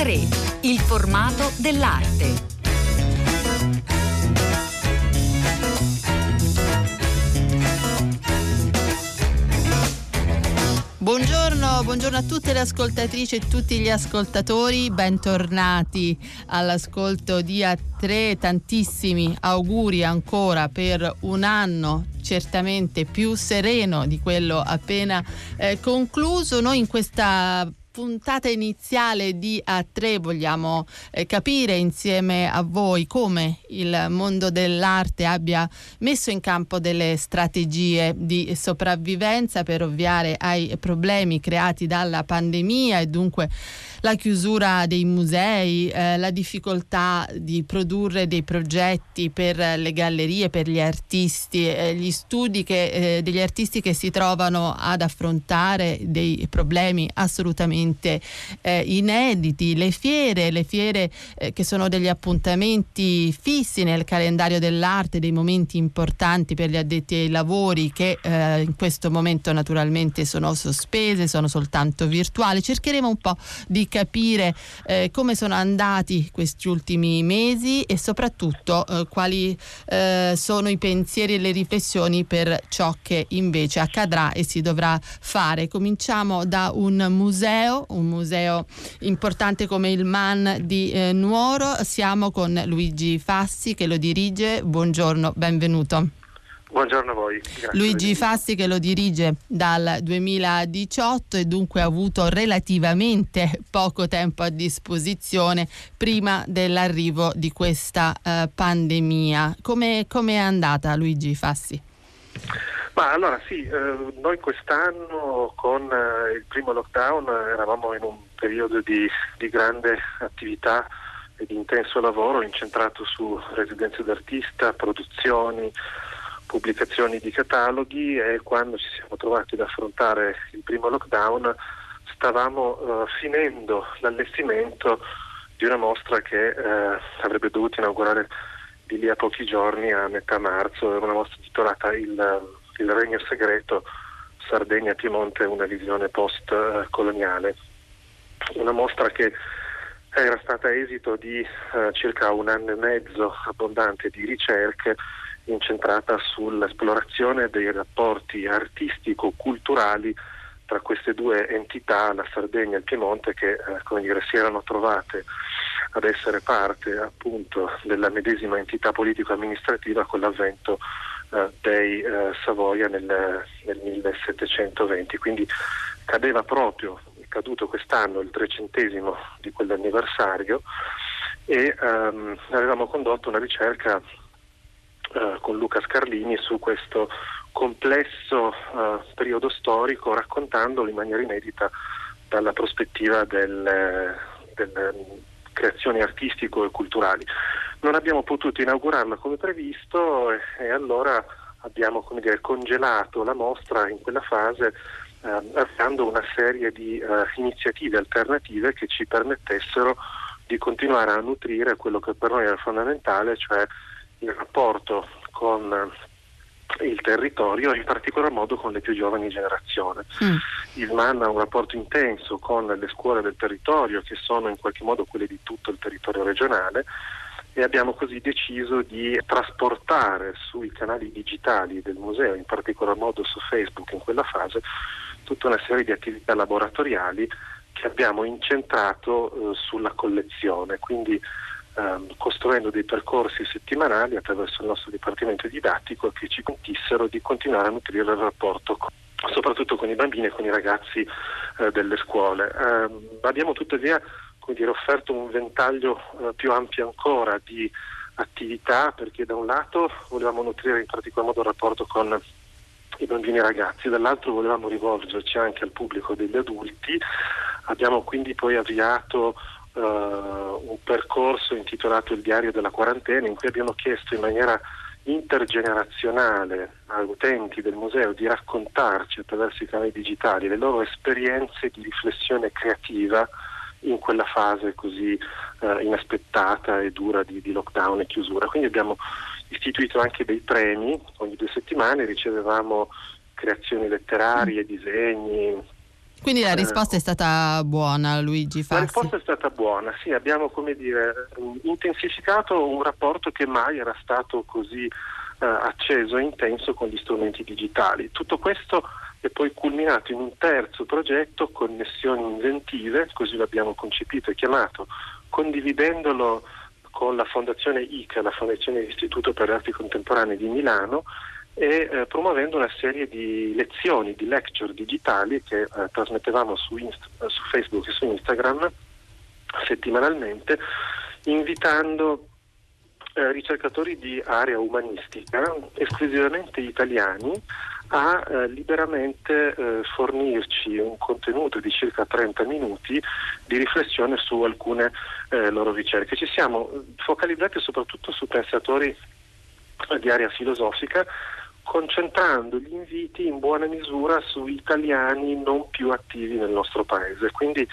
3. Il formato dell'arte. Buongiorno, buongiorno, a tutte le ascoltatrici e tutti gli ascoltatori, bentornati all'ascolto di A3, tantissimi auguri ancora per un anno certamente più sereno di quello appena eh, concluso. Noi in questa puntata iniziale di A3 vogliamo eh, capire insieme a voi come il mondo dell'arte abbia messo in campo delle strategie di sopravvivenza per ovviare ai problemi creati dalla pandemia e dunque la chiusura dei musei, eh, la difficoltà di produrre dei progetti per le gallerie, per gli artisti, eh, gli studi che, eh, degli artisti che si trovano ad affrontare dei problemi assolutamente eh, inediti, le fiere, le fiere eh, che sono degli appuntamenti fissi nel calendario dell'arte, dei momenti importanti per gli addetti ai lavori che eh, in questo momento naturalmente sono sospese, sono soltanto virtuali. Cercheremo un po' di capire eh, come sono andati questi ultimi mesi e soprattutto eh, quali eh, sono i pensieri e le riflessioni per ciò che invece accadrà e si dovrà fare. Cominciamo da un museo, un museo importante come il MAN di eh, Nuoro. Siamo con Luigi Fassi che lo dirige. Buongiorno, benvenuto. Buongiorno a voi. Grazie. Luigi Fassi che lo dirige dal 2018 e dunque ha avuto relativamente poco tempo a disposizione prima dell'arrivo di questa uh, pandemia. Come è andata Luigi Fassi? Ma allora sì, eh, noi quest'anno con eh, il primo lockdown eravamo in un periodo di, di grande attività e di intenso lavoro incentrato su residenze d'artista, produzioni, pubblicazioni di cataloghi e quando ci siamo trovati ad affrontare il primo lockdown stavamo uh, finendo l'allestimento di una mostra che uh, avrebbe dovuto inaugurare di lì a pochi giorni, a metà marzo, una mostra titolata Il, il Regno Segreto, Sardegna Piemonte, una visione post-coloniale. Una mostra che era stata esito di uh, circa un anno e mezzo abbondante di ricerche incentrata sull'esplorazione dei rapporti artistico-culturali tra queste due entità, la Sardegna e il Piemonte, che eh, dire, si erano trovate ad essere parte appunto della medesima entità politico-amministrativa con l'avvento eh, dei eh, Savoia nel, nel 1720. Quindi cadeva proprio, è caduto quest'anno il trecentesimo di quell'anniversario e ehm, avevamo condotto una ricerca eh, con Luca Scarlini su questo complesso eh, periodo storico raccontandolo in maniera inedita dalla prospettiva delle, delle creazioni artistico e culturali. Non abbiamo potuto inaugurarla come previsto e, e allora abbiamo dire, congelato la mostra in quella fase eh, avviando una serie di eh, iniziative alternative che ci permettessero di continuare a nutrire quello che per noi era fondamentale, cioè il rapporto con il territorio, in particolar modo con le più giovani generazioni. Mm. Il MAN ha un rapporto intenso con le scuole del territorio, che sono in qualche modo quelle di tutto il territorio regionale, e abbiamo così deciso di trasportare sui canali digitali del museo, in particolar modo su Facebook in quella fase, tutta una serie di attività laboratoriali che abbiamo incentrato eh, sulla collezione. Quindi costruendo dei percorsi settimanali attraverso il nostro dipartimento didattico che ci consentissero di continuare a nutrire il rapporto con, soprattutto con i bambini e con i ragazzi eh, delle scuole. Eh, abbiamo tuttavia dire, offerto un ventaglio eh, più ampio ancora di attività perché da un lato volevamo nutrire in particolar modo il rapporto con i bambini e i ragazzi, dall'altro volevamo rivolgerci anche al pubblico degli adulti. Abbiamo quindi poi avviato un percorso intitolato Il diario della quarantena in cui abbiamo chiesto in maniera intergenerazionale a utenti del museo di raccontarci attraverso i canali digitali le loro esperienze di riflessione creativa in quella fase così uh, inaspettata e dura di, di, lockdown e chiusura. Quindi abbiamo istituito anche dei premi, ogni due settimane ricevevamo creazioni letterarie, disegni, Quindi la risposta è stata buona, Luigi Fassi? La risposta è stata buona, sì, abbiamo come dire, intensificato un rapporto che mai era stato così eh, acceso e intenso con gli strumenti digitali. Tutto questo è poi culminato in un terzo progetto, Connessioni Inventive, così l'abbiamo concepito e chiamato, condividendolo con la Fondazione ICA, la Fondazione Istituto per le Arti Contemporanee di Milano, e eh, promuovendo una serie di lezioni, di lecture digitali che eh, trasmettevamo su, Inst- su, Facebook e su Instagram settimanalmente, invitando eh, ricercatori di area umanistica, esclusivamente italiani, a eh, liberamente eh, fornirci un contenuto di circa 30 minuti di riflessione su alcune eh, loro ricerche. Ci siamo focalizzati soprattutto su pensatori di area filosofica, concentrando gli inviti in buona misura su italiani non più attivi nel nostro paese. Quindi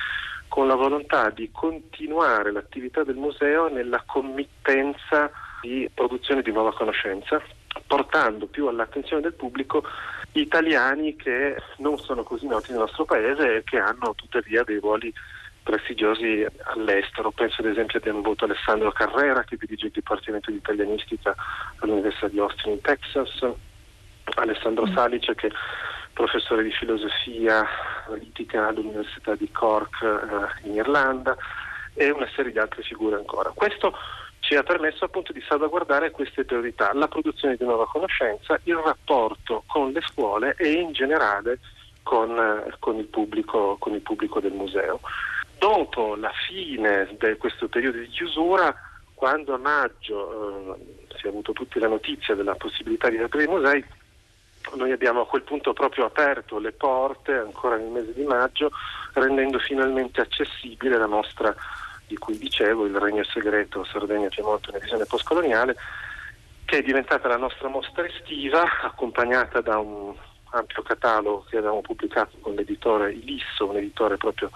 con la volontà di continuare l'attività del museo nella committenza di produzione di nuova conoscenza, portando più all'attenzione del pubblico italiani che non sono così noti nel nostro paese e che hanno tuttavia dei ruoli prestigiosi all'estero. Penso ad esempio abbiamo avuto Alessandro Carrera che dirige il Dipartimento di Italianistica all'Università di Austin in Texas, Alessandro mm. Salice che è professore di filosofia politica all'Università di Cork eh, in Irlanda e una serie di altre figure ancora. Questo ci ha permesso appunto di salvaguardare queste priorità, la produzione di nuova conoscenza, il rapporto con le scuole e in generale con, eh, con, il, pubblico, con il, pubblico, del museo. Dopo la fine di questo periodo di chiusura, quando a maggio eh, si è avuto tutti la notizia della possibilità di aprire i musei, noi abbiamo a quel punto proprio aperto le porte ancora nel mese di maggio, rendendo finalmente accessibile la nostra, di cui dicevo, il Regno Segreto Sardegna Piemonte, una visione postcoloniale, che è diventata la nostra mostra estiva, accompagnata da un ampio catalogo che abbiamo pubblicato con l'editore Ilisso, un editore proprio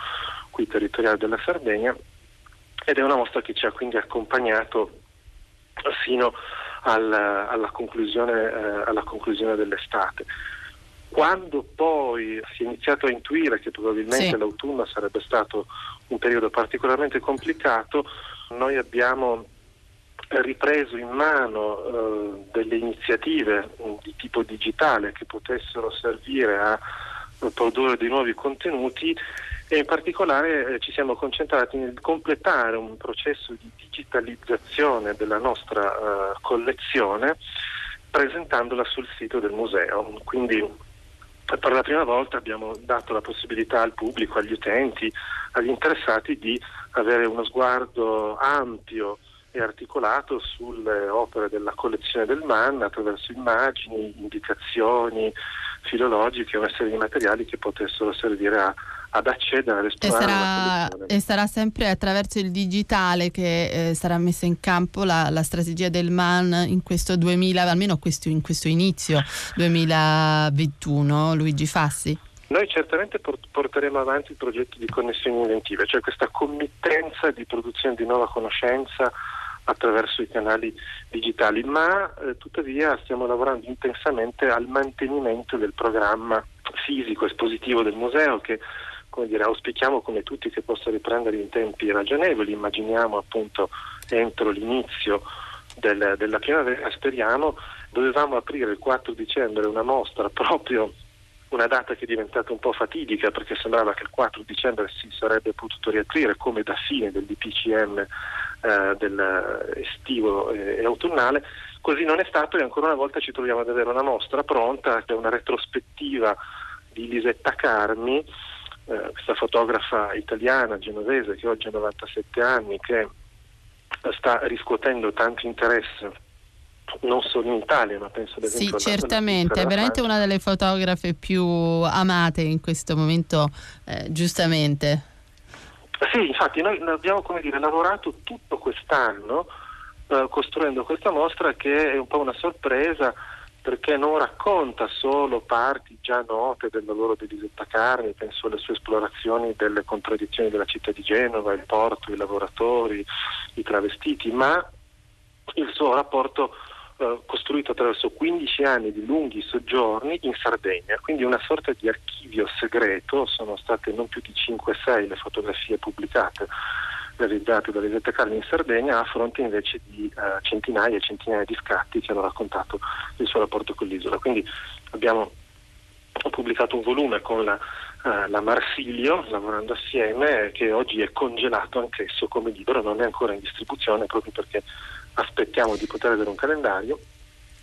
qui territoriale della Sardegna, ed è una mostra che ci ha quindi accompagnato fino a al, alla, conclusione, eh, alla, conclusione, dell'estate. Quando poi si è iniziato a intuire che probabilmente sì. l'autunno sarebbe stato un periodo particolarmente complicato, noi abbiamo ripreso in mano eh, delle iniziative di tipo digitale che potessero servire a produrre dei nuovi contenuti e in particolare eh, ci siamo concentrati nel completare un processo di digitalizzazione della nostra uh, collezione presentandola sul sito del museo. Quindi per la prima volta abbiamo dato la possibilità al pubblico, agli utenti, agli interessati di avere uno sguardo ampio e articolato sulle opere della collezione del MAN attraverso immagini, indicazioni filologiche, una serie di materiali che potessero servire a ad accedere all'esplorare e sarà, e sarà sempre attraverso il digitale che eh, sarà messa in campo la, la, strategia del MAN in questo 2000, almeno questo, in questo inizio 2021, Luigi Fassi? Noi certamente porteremo avanti il progetto di connessioni inventive, cioè questa committenza di produzione di nuova conoscenza attraverso i canali digitali, ma eh, tuttavia stiamo lavorando intensamente al mantenimento del programma fisico espositivo del museo che come dire, auspichiamo come tutti che possa riprendere in tempi ragionevoli, immaginiamo appunto entro l'inizio del, della primavera, speriamo, dovevamo aprire il 4 dicembre una mostra proprio una data che è diventata un po' fatidica perché sembrava che il 4 dicembre si sarebbe potuto riaprire come da fine del DPCM eh, del estivo e, e autunnale, così non è stato e ancora una volta ci troviamo ad avere una mostra pronta che è una retrospettiva di Lisetta Carmi eh, questa fotografa italiana, genovese, che oggi ha 97 anni, che sta riscuotendo tanto interesse non solo in Italia, ma penso ad esempio Sì, certamente, è veramente una delle fotografe più amate in questo momento, eh, giustamente. Sì, infatti noi abbiamo come dire, lavorato tutto quest'anno eh, costruendo questa mostra che è un po' una sorpresa perché non racconta solo parti già note del lavoro di Lisetta Carni, penso alle sue esplorazioni delle contraddizioni della città di Genova, il porto, i lavoratori, i travestiti, ma il suo rapporto eh, costruito attraverso 15 anni di lunghi soggiorni in Sardegna, quindi una sorta di archivio segreto, sono state non più di 5-6 le fotografie pubblicate realizzate da Elisabetta Carli in Sardegna a fronte invece di uh, centinaia e centinaia di scatti che hanno raccontato il suo rapporto con l'isola. Quindi abbiamo pubblicato un volume con la, uh, la Marsilio, lavorando assieme, che oggi è congelato anch'esso come libro, non è ancora in distribuzione proprio perché aspettiamo di poter avere un calendario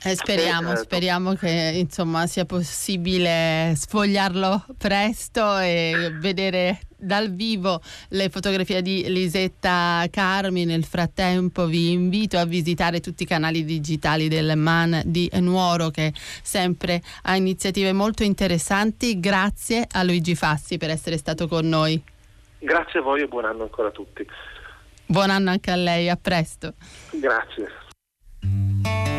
eh, speriamo, speriamo che insomma, sia possibile sfogliarlo presto e vedere dal vivo le fotografie di Lisetta Carmi. Nel frattempo vi invito a visitare tutti i canali digitali del MAN di Nuoro che sempre ha iniziative molto interessanti. Grazie a Luigi Fassi per essere stato con noi. Grazie a voi e buon anno ancora a tutti. Buon anno anche a lei, a presto. Grazie.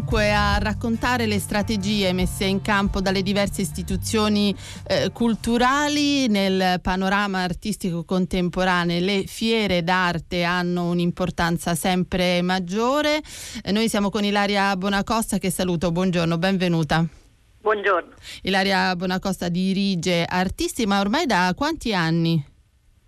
Dunque a raccontare le strategie messe in campo dalle diverse istituzioni eh, culturali nel panorama artistico contemporaneo. Le fiere d'arte hanno un'importanza sempre maggiore. Eh, noi siamo con Ilaria Bonacosta che saluto, buongiorno, benvenuta. Buongiorno. Ilaria Bonacosta dirige Artisti, ma ormai da quanti anni?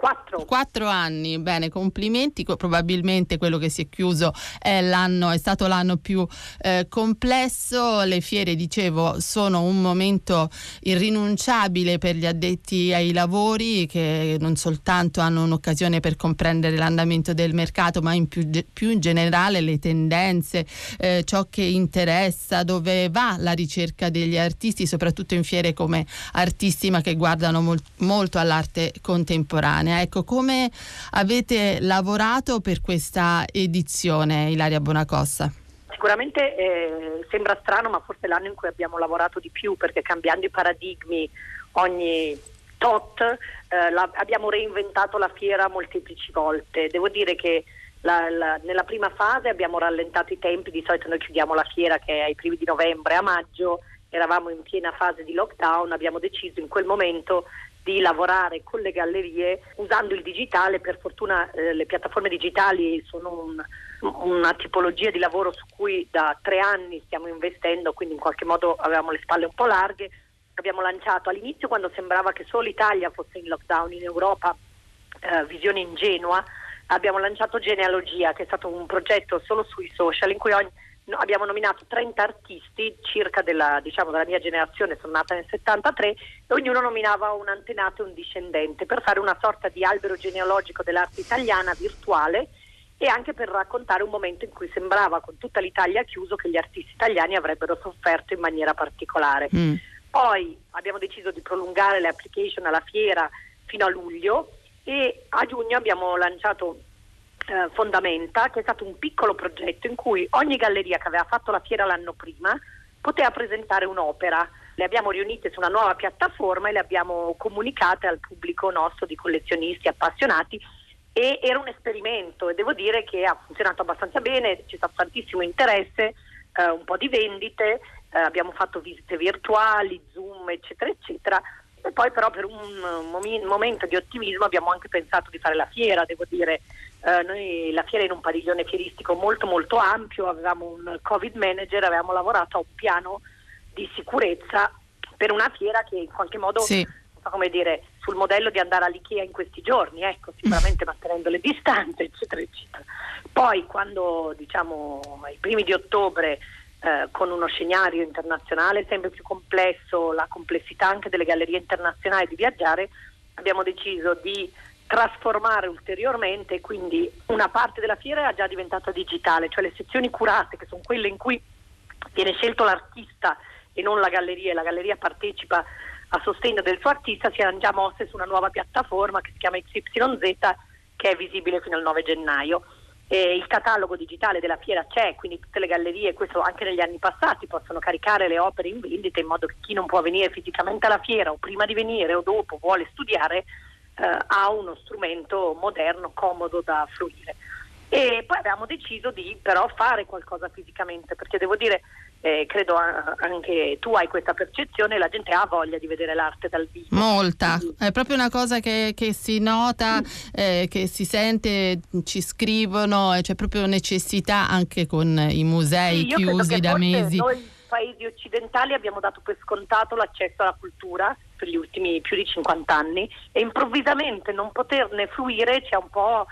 Quattro. Quattro anni, bene, complimenti. Probabilmente quello che si è chiuso è, è stato l'anno più eh, complesso. Le fiere, dicevo, sono un momento irrinunciabile per gli addetti ai lavori che non soltanto hanno un'occasione per comprendere l'andamento del mercato, ma in più, più in generale le tendenze, eh, ciò che interessa, dove va la ricerca degli artisti, soprattutto in fiere come Artissima che guardano mol- molto all'arte contemporanea. Ecco, come avete lavorato per questa edizione, Ilaria Bonacossa? Sicuramente eh, sembra strano, ma forse l'anno in cui abbiamo lavorato di più perché cambiando i paradigmi ogni tot eh, la, abbiamo reinventato la fiera molteplici volte. Devo dire che la, la, nella prima fase abbiamo rallentato i tempi, di solito noi chiudiamo la fiera che è ai primi di novembre, a maggio eravamo in piena fase di lockdown, abbiamo deciso in quel momento di lavorare con le gallerie usando il digitale, per fortuna eh, le piattaforme digitali sono un, una tipologia di lavoro su cui da tre anni stiamo investendo, quindi in qualche modo avevamo le spalle un po' larghe. Abbiamo lanciato all'inizio quando sembrava che solo l'Italia fosse in lockdown in Europa, eh, visione ingenua, abbiamo lanciato Genealogia, che è stato un progetto solo sui social in cui ogni no, abbiamo nominato 30 artisti circa della, diciamo, della, mia generazione, sono nata nel 73, e ognuno nominava un antenato e un discendente per fare una sorta di albero genealogico dell'arte italiana virtuale e anche per raccontare un momento in cui sembrava con tutta l'Italia chiuso che gli artisti italiani avrebbero sofferto in maniera particolare. Mm. Poi abbiamo deciso di prolungare le application alla fiera fino a luglio e a giugno abbiamo lanciato eh, Fondamenta, che è stato un piccolo progetto in cui ogni galleria che aveva fatto la fiera l'anno prima poteva presentare un'opera. Le abbiamo riunite su una nuova piattaforma e le abbiamo comunicate al pubblico nostro di collezionisti appassionati e era un esperimento e devo dire che ha funzionato abbastanza bene, c'è stato tantissimo interesse, eh, un po' di vendite, eh, abbiamo fatto visite virtuali, Zoom, eccetera, eccetera. E poi però per un momento di ottimismo abbiamo anche pensato di fare la fiera, devo dire, eh, noi la fiera in un padiglione fieristico molto molto ampio, avevamo un covid manager, avevamo lavorato a un piano di sicurezza per una fiera che in qualche modo, sì. come dire, sul modello di andare all'IKEA in questi giorni, ecco, sicuramente mantenendo le distanze, eccetera, eccetera. Poi quando diciamo ai primi di ottobre eh, con uno scenario internazionale sempre più complesso, la complessità anche delle gallerie internazionali di viaggiare, abbiamo deciso di trasformare ulteriormente, quindi una parte della fiera è già diventata digitale, cioè le sezioni curate, che sono quelle in cui viene scelto l'artista e non la galleria, e la galleria partecipa a sostegno del suo artista, si erano già mosse su una nuova piattaforma che si chiama XYZ, che è visibile fino al 9 gennaio. Eh, il catalogo digitale della fiera c'è, quindi tutte le gallerie, questo anche negli anni passati, possono caricare le opere in vendita in modo che chi non può venire fisicamente alla fiera o prima di venire o dopo vuole studiare eh, ha uno strumento moderno, comodo da fruire. E poi abbiamo deciso di però fare qualcosa fisicamente, perché devo dire eh, credo anche tu hai questa percezione, la gente ha voglia di vedere l'arte dal vivo. Molta, è proprio una cosa che, che si nota, eh, che si sente, ci scrivono, c'è proprio necessità anche con i musei sì, chiusi da mesi. Noi paesi occidentali abbiamo dato per scontato l'accesso alla cultura per gli ultimi più di 50 anni e improvvisamente non poterne fruire ci ha un po'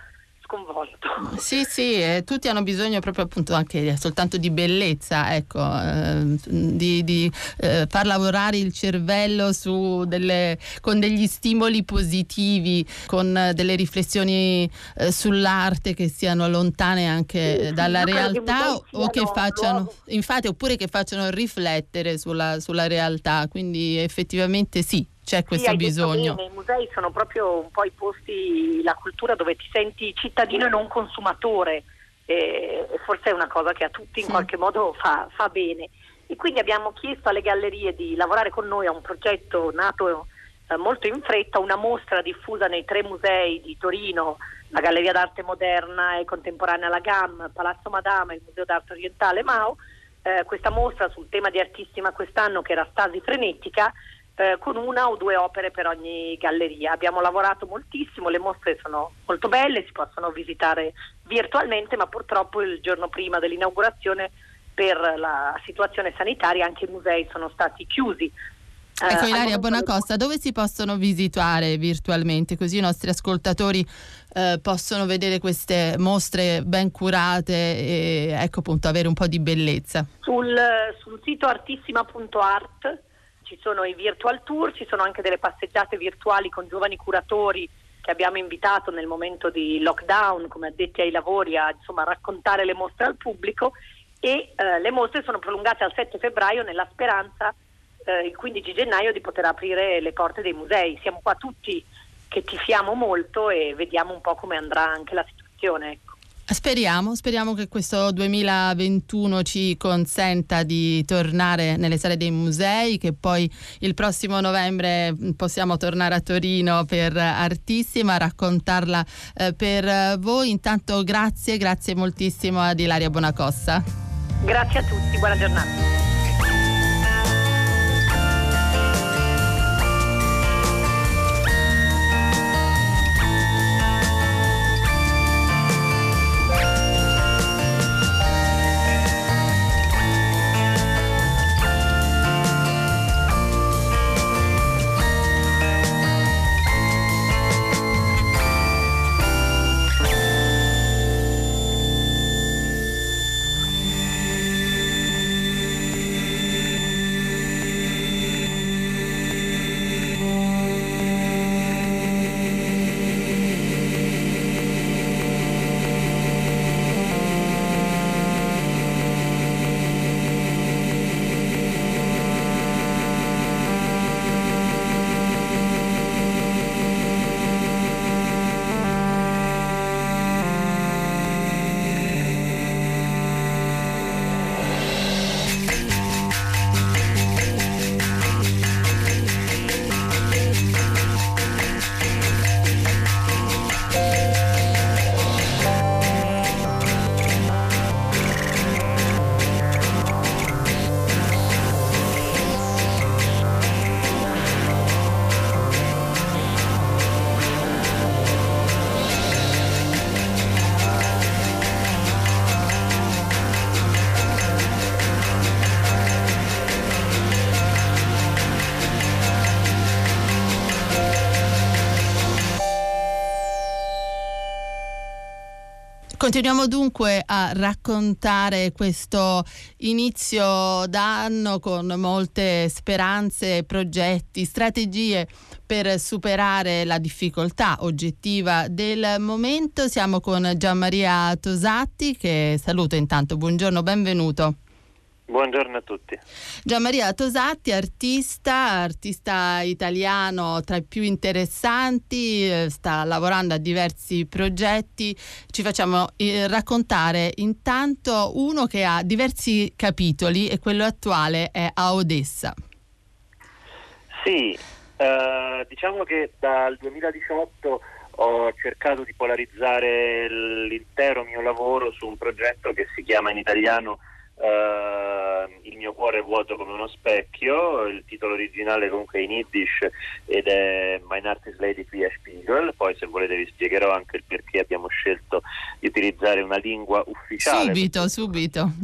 sconvolto. Sì, sì, eh, tutti hanno bisogno proprio appunto anche soltanto di bellezza, ecco, eh, di, di eh, far lavorare il cervello delle, con degli stimoli positivi, con delle riflessioni eh, sull'arte che siano lontane anche sì, dalla realtà o che facciano, infatti, oppure che facciano riflettere sulla, sulla realtà, quindi effettivamente sì, c'è questo sì, bisogno. I musei sono proprio un po' i posti, la cultura dove ti senti cittadino e non consumatore, e forse è una cosa che a tutti in qualche modo fa, fa bene. E quindi abbiamo chiesto alle gallerie di lavorare con noi a un progetto nato eh, molto in fretta, una mostra diffusa nei tre musei di Torino, la Galleria d'Arte Moderna e Contemporanea La GAM, Palazzo Madama e il Museo d'Arte Orientale Mao. Eh, questa mostra sul tema di Artissima quest'anno che era Stasi Frenetica eh, con una o due opere per ogni galleria. Abbiamo lavorato moltissimo, le mostre sono molto belle, si possono visitare virtualmente, ma purtroppo il giorno prima dell'inaugurazione per la situazione sanitaria anche i musei sono stati chiusi. Ecco Ilaria Bonacosta, dove si possono visitare virtualmente così i nostri ascoltatori eh, possono vedere queste mostre ben curate e ecco appunto avere un po' di bellezza? Sul, sul sito artissima.art ci sono i virtual tour, ci sono anche delle passeggiate virtuali con giovani curatori che abbiamo invitato nel momento di lockdown come addetti ai lavori a insomma, raccontare le mostre al pubblico e eh, le mostre sono prolungate al 7 febbraio nella speranza eh, il 15 gennaio di poter aprire le porte dei musei. Siamo qua tutti che tifiamo molto e vediamo un po' come andrà anche la situazione. Speriamo, speriamo che questo 2021 ci consenta di tornare nelle sale dei musei, che poi il prossimo novembre possiamo tornare a Torino per Artissima, raccontarla eh, per voi. Intanto grazie, grazie moltissimo ad Ilaria Bonacossa. Grazie a tutti, buona giornata. Continuiamo dunque a raccontare questo inizio d'anno con molte speranze, progetti, strategie per superare la difficoltà oggettiva del momento. Siamo con Gianmaria Tosatti che saluto intanto, buongiorno, benvenuto. Buongiorno a tutti. Gianmaria Tosatti, artista, artista italiano tra i più interessanti, eh, sta lavorando a diversi progetti. Ci facciamo eh, raccontare intanto uno che ha diversi capitoli e quello attuale è a Odessa. Sì, eh, diciamo che dal 2018 ho cercato di polarizzare l'intero mio lavoro su un progetto che si chiama in italiano Uh, il mio cuore è vuoto come uno specchio, il titolo originale comunque è in Yiddish ed è Mein Heart is Lady via Spiegel, poi se volete vi spiegherò anche il perché abbiamo scelto di utilizzare una lingua ufficiale. Subito, subito.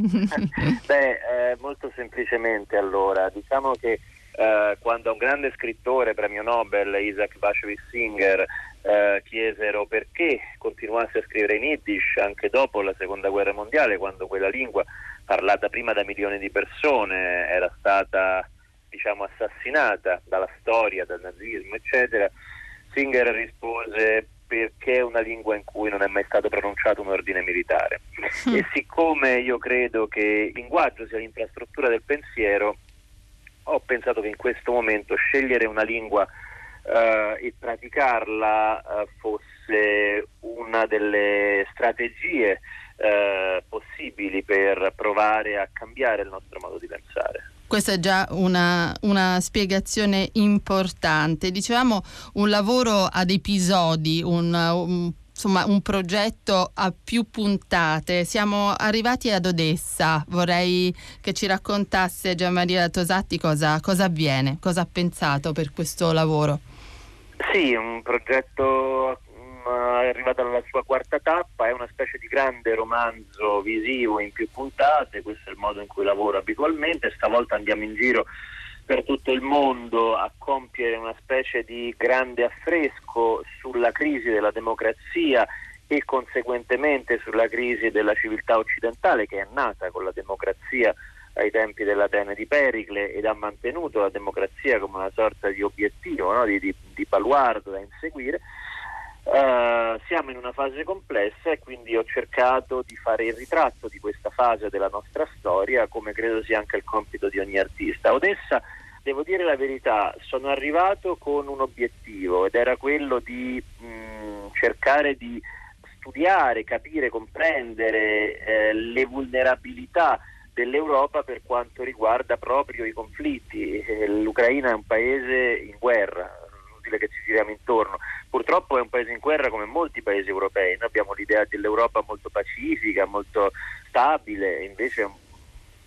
Beh, eh, molto semplicemente allora, diciamo che eh, quando un grande scrittore, premio Nobel, Isaac Bashevis Singer, eh, chiesero perché continuasse a scrivere in Yiddish anche dopo la seconda guerra mondiale, quando quella lingua parlata prima da milioni di persone era stata diciamo, assassinata dalla storia, dal nazismo, eccetera, Singer rispose perché è una lingua in cui non è mai stato pronunciato un ordine militare. Mm. E siccome io credo che il linguaggio sia l'infrastruttura del pensiero, ho pensato che in questo momento scegliere una lingua uh, e praticarla uh, fosse una delle strategie uh, possibili per provare a cambiare il nostro modo di pensare. Questa è già una, una, spiegazione importante. Dicevamo un lavoro ad episodi, un, un insomma un progetto a più puntate. Siamo arrivati ad Odessa, vorrei che ci raccontasse Gianmaria Tosatti cosa, cosa avviene, cosa ha pensato per questo lavoro. Sì, un progetto mm, è arrivato alla sua quarta tappa, è una specie di grande romanzo visivo in più puntate, questo è il modo in cui lavoro abitualmente, stavolta andiamo in giro per tutto il mondo a compiere una specie di grande affresco sulla crisi della democrazia e conseguentemente sulla crisi della civiltà occidentale che è nata con la democrazia ai tempi dell'Atene di Pericle ed ha mantenuto la democrazia come una sorta di obiettivo, no? di, di, di, baluardo da inseguire. Uh, siamo in una fase complessa e quindi ho cercato di fare il ritratto di questa fase della nostra storia, come credo sia anche il compito di ogni artista. Odessa, devo dire la verità, sono arrivato con un obiettivo ed era quello di mh, mm, cercare di studiare, capire, comprendere eh, le vulnerabilità dell'Europa per quanto riguarda proprio i conflitti. Eh, L'Ucraina è un paese in guerra, inutile che ci giriamo intorno. Purtroppo è un paese in guerra come molti paesi europei. Noi abbiamo l'idea dell'Europa molto pacifica, molto stabile, invece è un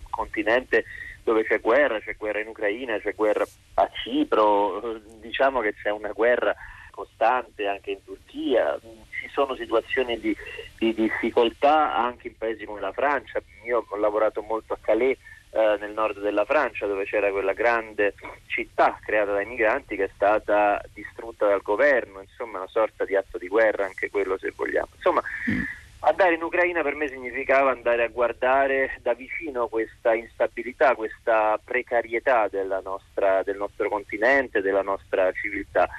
continente dove c'è guerra, c'è guerra in Ucraina, c'è guerra a Cipro, diciamo che c'è una guerra costante anche in Turchia, ci sono situazioni di, di difficoltà anche in paesi come la Francia, io ho lavorato molto a Calais eh, nel nord della Francia dove c'era quella grande città creata dai migranti che è stata distrutta dal governo, insomma una sorta di atto di guerra anche quello se vogliamo. Insomma, mm. andare in Ucraina per me significava andare a guardare da vicino questa instabilità, questa precarietà nostra, del nostro continente, della nostra civiltà.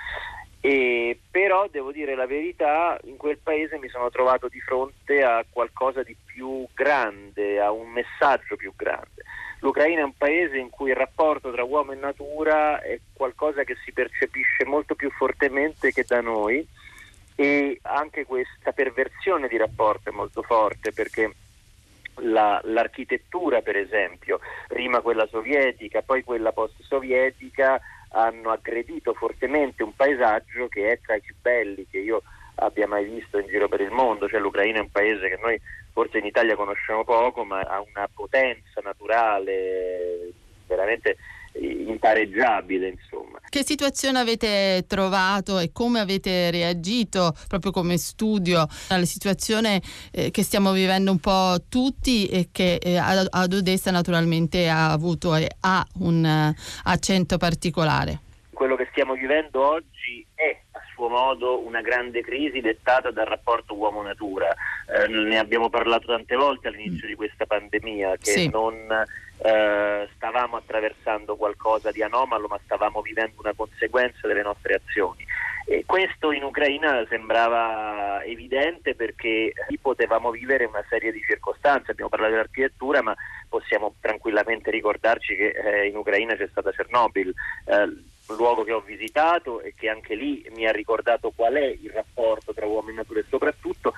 E, però devo dire la verità, in quel paese mi sono trovato di fronte a qualcosa di più grande, a un messaggio più grande. L'Ucraina è un paese in cui il rapporto tra uomo e natura è qualcosa che si percepisce molto più fortemente che da noi e anche questa perversione di rapporto è molto forte perché la, l'architettura per esempio, prima quella sovietica, poi quella post-sovietica, hanno aggredito fortemente un paesaggio che è tra i più belli che io abbia mai visto in giro per il mondo, cioè l'Ucraina è un paese che noi forse in Italia conosciamo poco, ma ha una potenza naturale veramente impareggiabile insomma. Che situazione avete trovato e come avete reagito proprio come studio alla situazione eh, che stiamo vivendo un po' tutti e che eh, ad Odessa naturalmente ha avuto e ha un uh, accento particolare? Quello che stiamo vivendo oggi è a suo modo una grande crisi dettata dal rapporto uomo-natura. Eh, ne abbiamo parlato tante volte all'inizio mm. di questa pandemia che sì. non eh, stavamo attraversando qualcosa di anomalo, ma stavamo vivendo una conseguenza delle nostre azioni. E questo in Ucraina sembrava evidente perché potevamo vivere una serie di circostanze, abbiamo parlato dell'architettura, ma possiamo tranquillamente ricordarci che eh, in Ucraina c'è stata Chernobyl, eh, luogo che ho visitato e che anche lì mi ha ricordato qual è il rapporto tra uomo e natura e soprattutto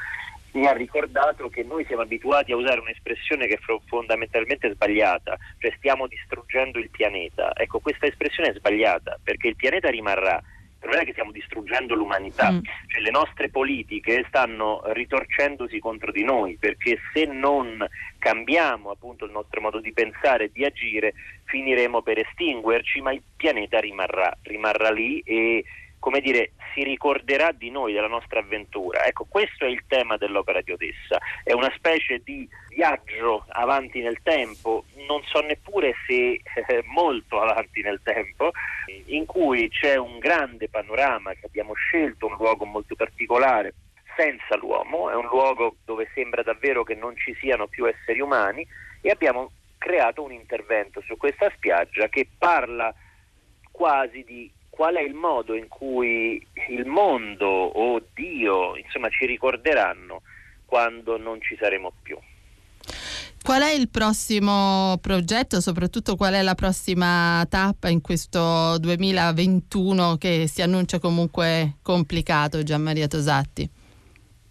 mi ha ricordato che noi siamo abituati a usare un'espressione che è fondamentalmente sbagliata, cioè stiamo distruggendo il pianeta. Ecco, questa espressione è sbagliata perché il pianeta rimarrà non è che stiamo distruggendo l'umanità, mm. cioè, le nostre politiche stanno ritorcendosi contro di noi perché se non cambiamo appunto il nostro modo di pensare e di agire finiremo per estinguerci, ma il pianeta rimarrà, rimarrà lì e come dire, si ricorderà di noi, della nostra avventura. Ecco, questo è il tema dell'opera di Odessa, è una specie di viaggio avanti nel tempo, non so neppure se eh, molto avanti nel tempo, in cui c'è un grande panorama che abbiamo scelto, un luogo molto particolare, senza l'uomo, è un luogo dove sembra davvero che non ci siano più esseri umani. E abbiamo creato un intervento su questa spiaggia che parla quasi di qual è il modo in cui il mondo o Dio insomma, ci ricorderanno quando non ci saremo più. Qual è il prossimo progetto, soprattutto qual è la prossima tappa in questo 2021 che si annuncia comunque complicato, Gianmaria Tosatti?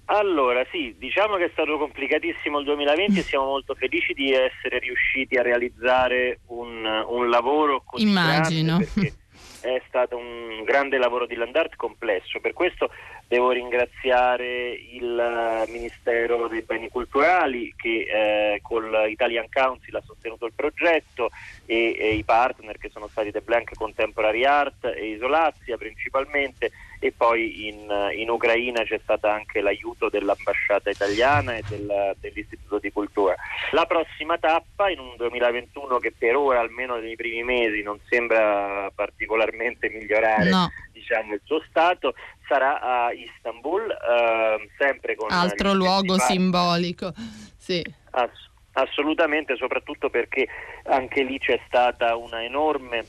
Allora sì, diciamo che è stato complicatissimo il 2020 e siamo molto felici di essere riusciti a realizzare un, un lavoro così Immagino. grande è stato un grande lavoro di Landart complesso, per questo devo ringraziare il eh, Ministero dei Beni Culturali che eh, con l'Italian Council ha sostenuto il progetto e, e, i partner che sono stati The Blank Contemporary Art e Isolazia principalmente e poi in, in Ucraina c'è stato anche l'aiuto dell'ambasciata italiana e del, dell'Istituto di Cultura. La prossima tappa in un 2021 che per ora almeno nei primi mesi non sembra particolarmente migliorare no. diciamo, il suo stato sarà a Istanbul eh, sempre con altro luogo simbolico sì. Ass- assolutamente soprattutto perché anche lì c'è stata una enorme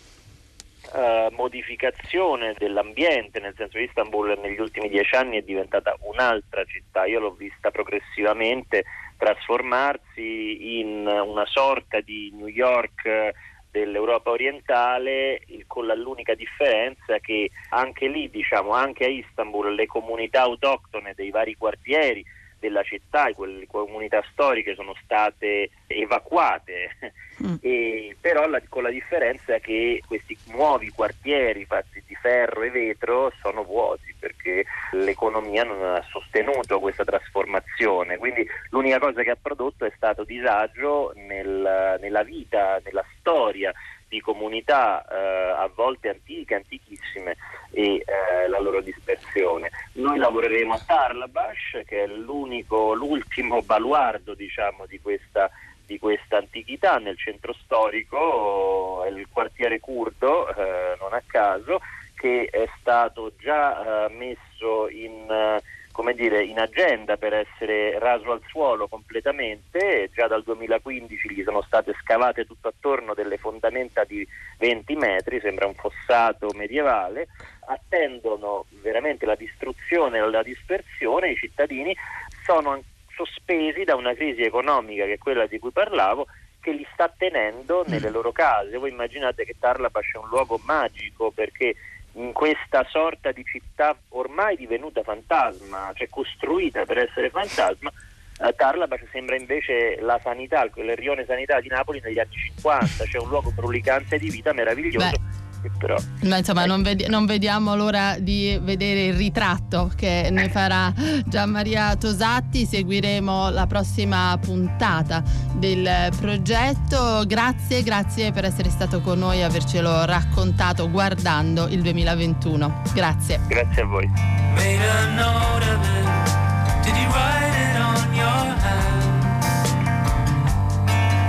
uh, modificazione dell'ambiente, nel senso che Istanbul negli ultimi dieci anni è diventata un'altra città, io l'ho vista progressivamente trasformarsi in una sorta di New York dell'Europa orientale con l'unica differenza che anche lì, diciamo, anche a Istanbul le comunità autoctone dei vari quartieri della città quelle comunità storiche sono state evacuate, mm. e, però la, con la differenza che questi nuovi quartieri fatti di ferro e vetro sono vuoti perché l'economia non ha sostenuto questa trasformazione, quindi l'unica cosa che ha prodotto è stato disagio nel, nella vita, nella storia di comunità eh, a volte antiche, antichissime e eh, la loro dispersione. Noi lavoreremo a Tarlabash che è l'ultimo baluardo diciamo, di questa di questa antichità nel centro storico, il quartiere curdo, eh, non a caso, che è stato già eh, messo in eh, come dire, in agenda per essere raso al suolo completamente, già dal 2015 gli sono state scavate tutto attorno delle fondamenta di 20 metri, sembra un fossato medievale, attendono veramente la distruzione e la dispersione, i cittadini sono sospesi da una crisi economica che è quella di cui parlavo, che li sta tenendo nelle loro case. Voi immaginate che Tarlabash è un luogo magico perché in questa sorta di città ormai divenuta fantasma, cioè costruita per essere fantasma, eh, Tarlabac sembra invece la sanità, il rione sanità di Napoli negli anni 50, cioè un luogo brulicante di vita meraviglioso. Beh però... No, insomma, eh. non, ved- non, vediamo l'ora di vedere il ritratto che ne eh. farà Gian Maria Tosatti. Seguiremo la prossima puntata del progetto. Grazie, grazie per essere stato con noi e avercelo raccontato guardando il 2021. Grazie. Grazie a voi.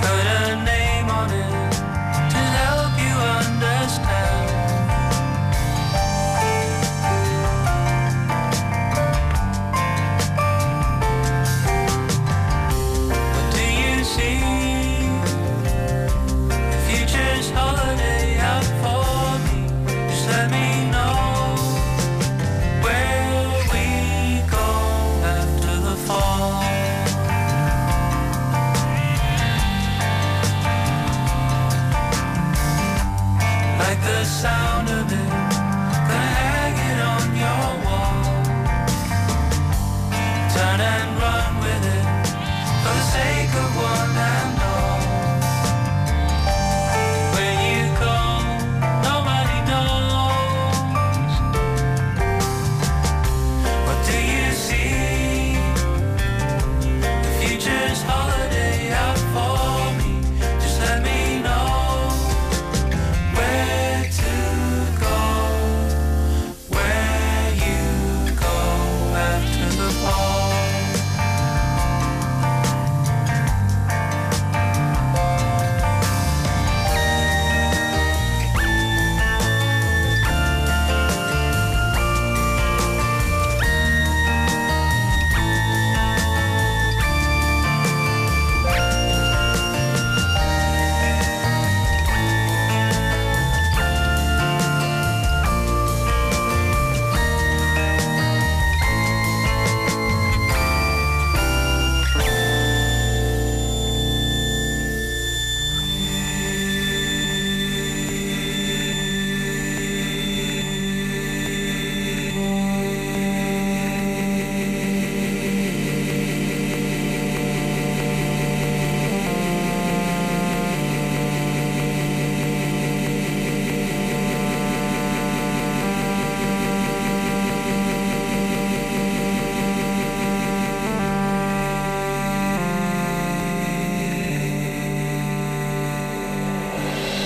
Put a name on it.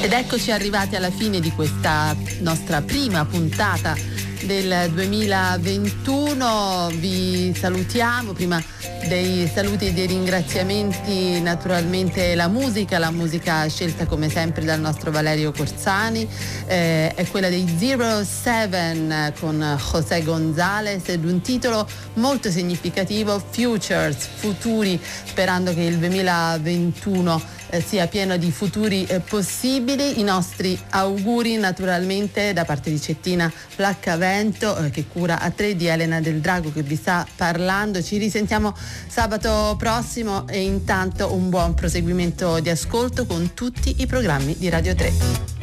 Ed eccoci arrivati alla fine di questa nostra prima puntata del 2021. Vi salutiamo prima dei saluti e dei ringraziamenti naturalmente la musica, la musica scelta come sempre dal nostro Valerio Corsani, eh, è quella dei Zero Seven con José González ed un titolo molto significativo, Futures, futuri, sperando che il 2021 eh, sia pieno di futuri eh, possibili. I nostri auguri naturalmente da parte di Cettina Flaccavento eh, che cura a tre di Elena del Drago che vi sta parlando. Ci risentiamo sabato prossimo e intanto un buon proseguimento di ascolto con tutti i programmi di Radio 3.